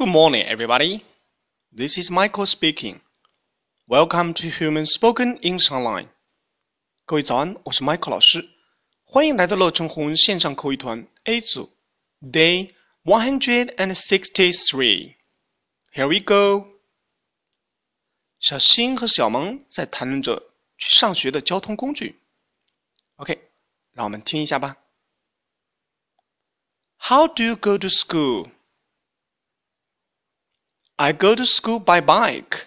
Good morning, everybody. This is Michael speaking. Welcome to Human Spoken English Online. 各位早安，我是 Michael 老师，欢迎来到乐成红线上口语团 A 组，Day one hundred and sixty-three. Here we go. 小新和小萌在谈论着去上学的交通工具。OK，让我们听一下吧。How do you go to school? I go to school by bike.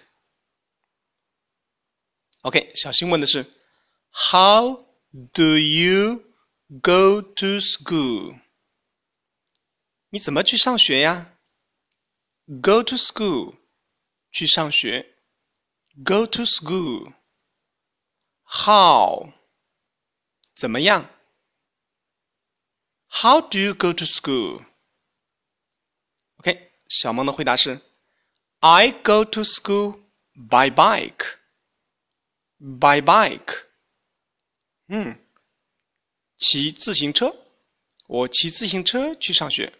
OK，小新问的是 How do you go to school？你怎么去上学呀？Go to school，去上学。Go to school。How？怎么样？How do you go to school？OK，小萌的回答是。 I go to school by bike. By bike. 嗯，骑自行车。我骑自行车去上学。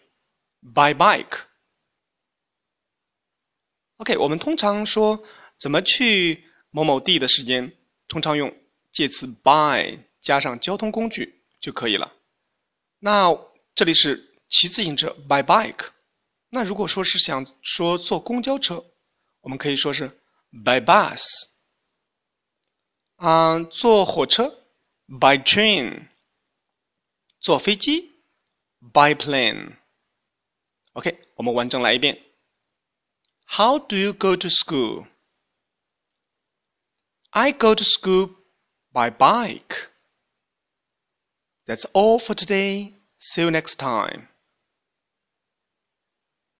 By bike. OK，我们通常说怎么去某某地的时间，通常用介词 by 加上交通工具就可以了。那这里是骑自行车 by bike。那如果说是想说坐公交车，我们可以说是 by bus。啊，坐火车 by train。坐飞机 by plane。OK，我们完整来一遍。How do you go to school? I go to school by bike. That's all for today. See you next time.